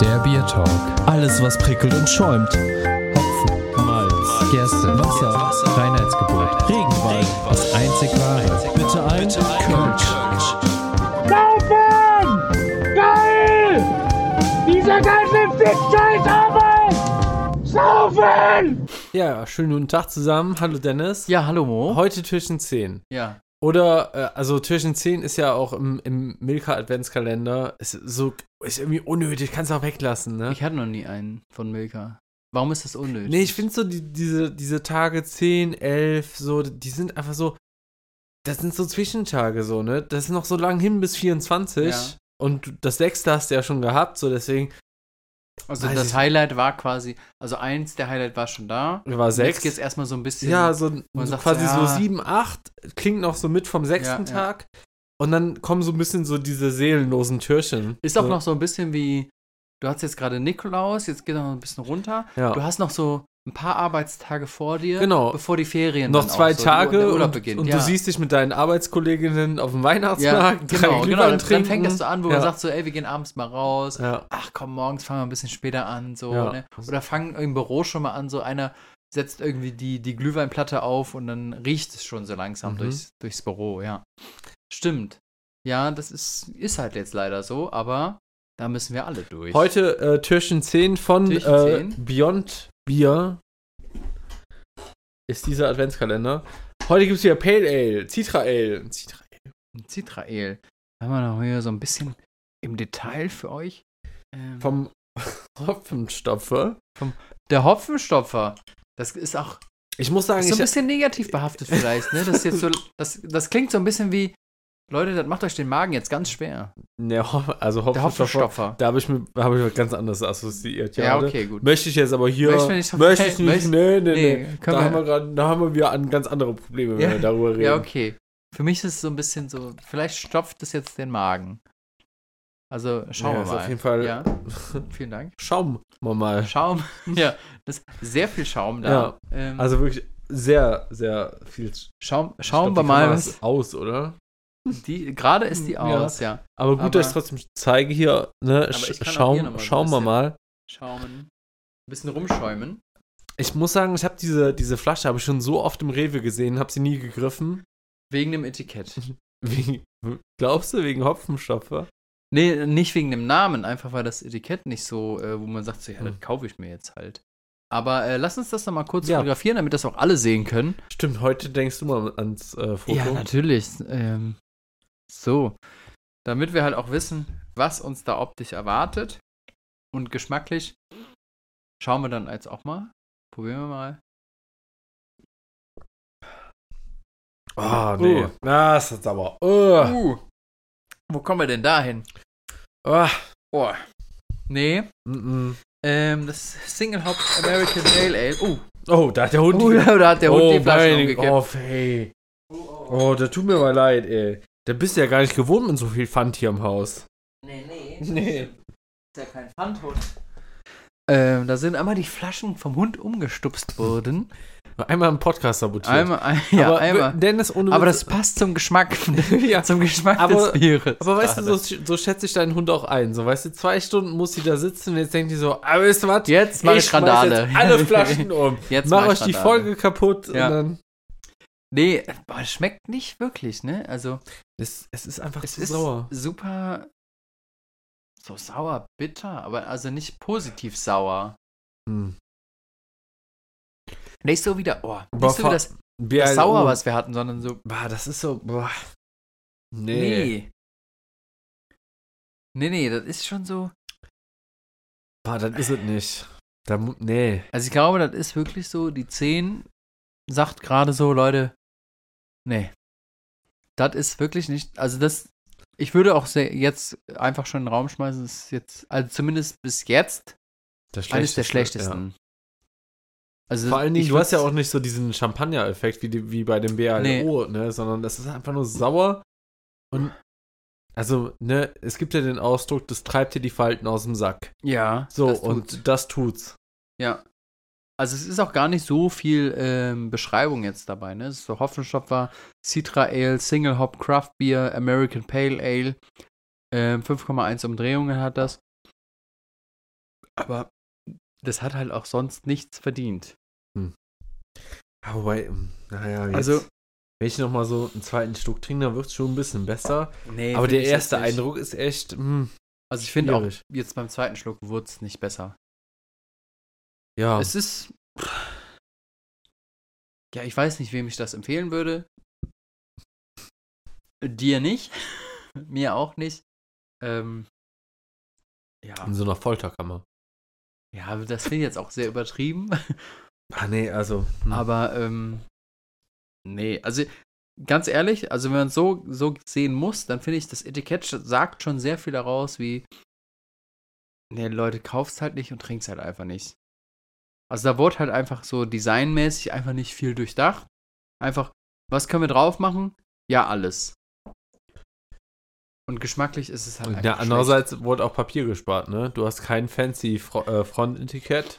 Der Bier Talk. Alles, was prickelt und schäumt. Hopfen, Malz, Gerste, Wasser, Reinheitsgebot, Regenwald. das einzig wahre. Bitte ein Kölsch. Saufen! Geil! Dieser ganze Fick-Scheiß Arbeit! Saufen! Ja, schönen guten Tag zusammen. Hallo Dennis. Ja, hallo Mo. Heute Türchen 10. Ja. Oder, äh, also Türchen 10 ist ja auch im, im Milka Adventskalender. Ist so, ist irgendwie unnötig, kannst du auch weglassen, ne? Ich hatte noch nie einen von Milka. Warum ist das unnötig? Nee, ich finde so die, diese, diese Tage 10, 11, so, die sind einfach so, das sind so Zwischentage so, ne? Das ist noch so lang hin bis 24. Ja. Und das sechste hast du ja schon gehabt, so deswegen Also Weiß das Highlight war quasi, also eins der Highlight war schon da. war Jetzt sechs. geht's erstmal so ein bisschen. Ja, so, so sagt quasi so, ja. so 7, 8 klingt noch so mit vom sechsten Ja, ja. Tag. Und dann kommen so ein bisschen so diese seelenlosen Türchen. Ist so, auch noch so ein bisschen wie, du hast jetzt gerade Nikolaus, jetzt geht noch ein bisschen runter. Ja. Du hast noch so ein paar Arbeitstage vor dir, Genau. bevor die Ferien noch zwei so, Tage und, beginnt. und ja. du siehst dich mit deinen Arbeitskolleginnen auf dem ja, Weihnachtsmarkt, drei genau, genau. Dann, dann fängt das so an, wo ja. man sagt so, ey, wir gehen abends mal raus. ja. ach komm, morgens fangen wir ein bisschen später an, so, Ja. ne? Oder fangen im Büro schon mal an, so einer setzt irgendwie die, die Glühweinplatte auf und dann riecht es schon so langsam Mhm. durchs, durchs Büro, ja. Stimmt. Ja, das ist, ist halt jetzt leider so, aber da müssen wir alle durch. Heute äh, Türchen 10 von Türchen äh, 10. Beyond Beer ist dieser Adventskalender. Heute gibt es wieder Pale Ale, Citra Ale. Citra Ale. Zitrael. Haben wir noch hier so ein bisschen im Detail für euch. Ähm, Vom Hopfenstopfer. der Hopfenstopfer. Das ist auch Ich muss sagen, ist so ein ich, bisschen negativ behaftet vielleicht, ne? Das jetzt so, das, das klingt so ein bisschen wie, Leute, das macht euch den Magen jetzt ganz schwer. ne, also Der Hopfenstopfer, da habe ich, mir- hab ich was ganz anderes assoziiert. Ja, gerade. okay, gut. Möchte ich jetzt aber hier. Möchte ich nicht- möchte ich nicht. nee, nee, nee. Nee, Da haben wir gerade, da haben wir wieder an ganz andere Probleme, wenn Ja. wir darüber reden. ja, okay. Für mich ist es so ein bisschen so, vielleicht stopft es jetzt den Magen. Also schauen Ja, wir ist mal. auf jeden Fall- Ja, vielen Dank. Schauen wir mal. Schaum. ja, das ist sehr viel Schaum da. Ja, Ähm, Also wirklich sehr, sehr viel. schauen glaub, wir mal, ist was aus, oder? die gerade ist die Ja. aus, ja. Aber gut, Aber- dass ich trotzdem zeige hier. Ne? Aber Sch ich kann auch schauen wir bisschen- mal. Schaumen. Ein bisschen rumschäumen. Ich muss sagen, ich habe diese, diese Flasche habe ich schon so oft im Rewe gesehen, habe sie nie gegriffen. Wegen dem Etikett. Wegen, glaubst du, wegen Hopfenstopfer? Nee, nicht wegen dem Namen, einfach weil das Etikett nicht so, äh, wo man sagt, so, ja, das Hm. kaufe ich mir jetzt halt. Aber äh, lass uns das doch mal kurz Ja. fotografieren, damit das auch alle sehen können. Stimmt, heute denkst du mal ans äh, Foto. Ja, natürlich. Ähm, so. Damit wir halt auch wissen, was uns da optisch erwartet und geschmacklich, schauen wir dann jetzt auch mal. Probieren wir mal. Ah, nee. Uh. Das ist aber. Uh. Uh, wo kommen wir denn da hin? Ah. Oh. Nee, Mm -mm. ähm, das Single Hop American Pale Ale. Uh, Oh, da hat der Hund. oh da hat der Hund oh, die Flaschen mein umgekippt. Gott, ey. Oh, da tut mir mal leid, ey. Da bist du ja gar nicht gewohnt mit so viel Pfand hier im Haus. Nee, nee. Nee. Ist ja kein Pfandhund. Ähm, da sind einmal die Flaschen vom Hund umgestupst worden. Einmal im Podcast sabotiert. Einmal, ein, ja, aber einmal. Dennis, ohne Aber das passt zum Geschmack, ja. zum Geschmack Aber- des Bieres. Aber weißt du, so, so schätze ich deinen Hund auch ein. So, weißt du, zwei Stunden muss sie da sitzen und jetzt denkt die so, aber weißt du was? Jetzt mach ich Randale. Jetzt alle Flaschen um. Jetzt Mach mach ich euch die. Folge kaputt Ja. und dann. Nee, boah, es schmeckt nicht wirklich, ne? Also, Es, es ist einfach es zu ist sauer. super so sauer, bitter, aber also nicht positiv sauer. Hm. Nicht so wie der, oh, nicht Boah, so wie das, das Sauer, was wir hatten, sondern so, Boah, das ist so. Boah. Nee. nee. Nee, nee, das ist schon so, Boah, das ist es nicht. Da, nee. Also ich glaube, das ist wirklich so, die 10 sagt gerade so, Leute, nee. Das ist wirklich nicht, also das, ich würde auch sehr, jetzt einfach schon in den Raum schmeißen, das ist jetzt, also zumindest bis jetzt, Das eines der Schlechteste, ja. schlechtesten. Also Vor allen Dingen, du hast ja auch nicht so diesen Champagner-Effekt wie, die- wie bei dem BALO, ne? Sondern das ist einfach nur sauer und also, ne, es gibt ja den Ausdruck, das treibt dir die Falten aus dem Sack. Ja, So, das und das tut's. Ja. Also es ist auch gar nicht so viel ähm, Beschreibung jetzt dabei, ne? Es ist so Hopfenstopfer, Citra Ale, Single Hop Craft Beer, American Pale Ale, ähm, 5,1 Umdrehungen hat das. Aber das hat halt auch sonst nichts verdient. Ja, wobei, ähm, naja, jetzt, Also- wenn ich nochmal so einen zweiten Schluck trinke, dann wird es schon ein bisschen besser. Nee, Aber der erste. Eindruck ist echt, hm, Also ich finde auch jetzt beim zweiten Schluck wurde es nicht besser. Ja. Es ist. Ja, ich weiß nicht, wem ich das empfehlen würde. Dir nicht. Mir auch nicht. Ähm, ja. in so einer Folterkammer. ja, das finde ich jetzt auch sehr übertrieben. Ah, nee, also. hm. Aber, ähm, nee, also ganz ehrlich, also wenn man es so, so sehen muss, dann finde ich, das Etikett sagt schon sehr viel daraus, wie, nee, Leute, kauft's halt nicht und trinkt's halt einfach nicht. Also da wurde halt einfach so designmäßig einfach nicht viel durchdacht. Einfach, was können wir drauf machen? Ja, alles. Und geschmacklich ist es halt einfach ja, schlecht. andererseits wurde auch Papier gespart, ne? Du hast kein fancy Fro äh, Frontetikett.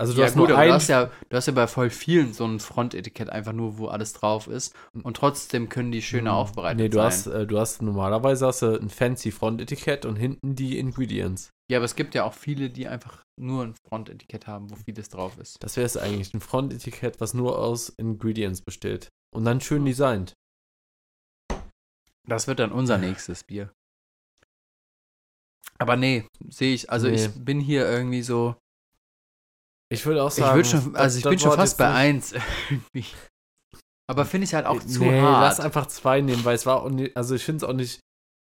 Also du ja, hast gut, nur ein. du hast, ja, du hast ja bei voll vielen so ein Frontetikett einfach nur, wo alles drauf ist. Und trotzdem können die schöner Hm. aufbereitet Nee, du sein. hast, äh, du hast normalerweise hast du ein fancy Frontetikett und hinten die Ingredients. Ja, aber es gibt ja auch viele, die einfach nur ein Frontetikett haben, wo vieles drauf ist. Das wäre es eigentlich, ein Frontetikett, was nur aus Ingredients besteht. Und dann schön designt. Das wird dann unser nächstes Bier. Aber nee, sehe ich, also Nee. ich bin hier irgendwie so. Ich würde auch Ich sagen. würde schon, also ich bin schon fast bei 1 irgendwie. Aber finde ich halt auch zu nee, hart. lass einfach zwei nehmen, weil es war auch nicht, also ich finde es auch nicht,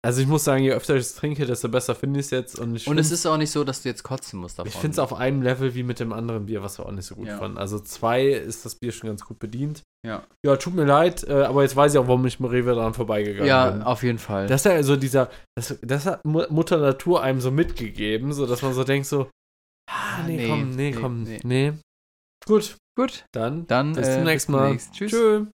also ich muss sagen, je öfter ich es trinke, desto besser finde ich es jetzt. Und ich Und es ist auch nicht so, dass du jetzt kotzen musst davon. Ich finde es auf einem Level wie mit dem anderen Bier, was wir auch nicht so gut Ja. fanden. Also zwei ist das Bier schon ganz gut bedient. Ja. Ja, tut mir leid, äh, aber jetzt weiß ich auch, warum ich mit Rewe dran vorbeigegangen Ja, bin. auf jeden Fall. Das ist ja so dieser, das, das hat Mu- Mutter Natur einem so mitgegeben, so dass man so denkt so, ah, nee, nee, komm, nee, nee, komm, nee. nee. Gut, Gut, dann dann bis äh, zum nächsten Mal. Tschüss. Tschö.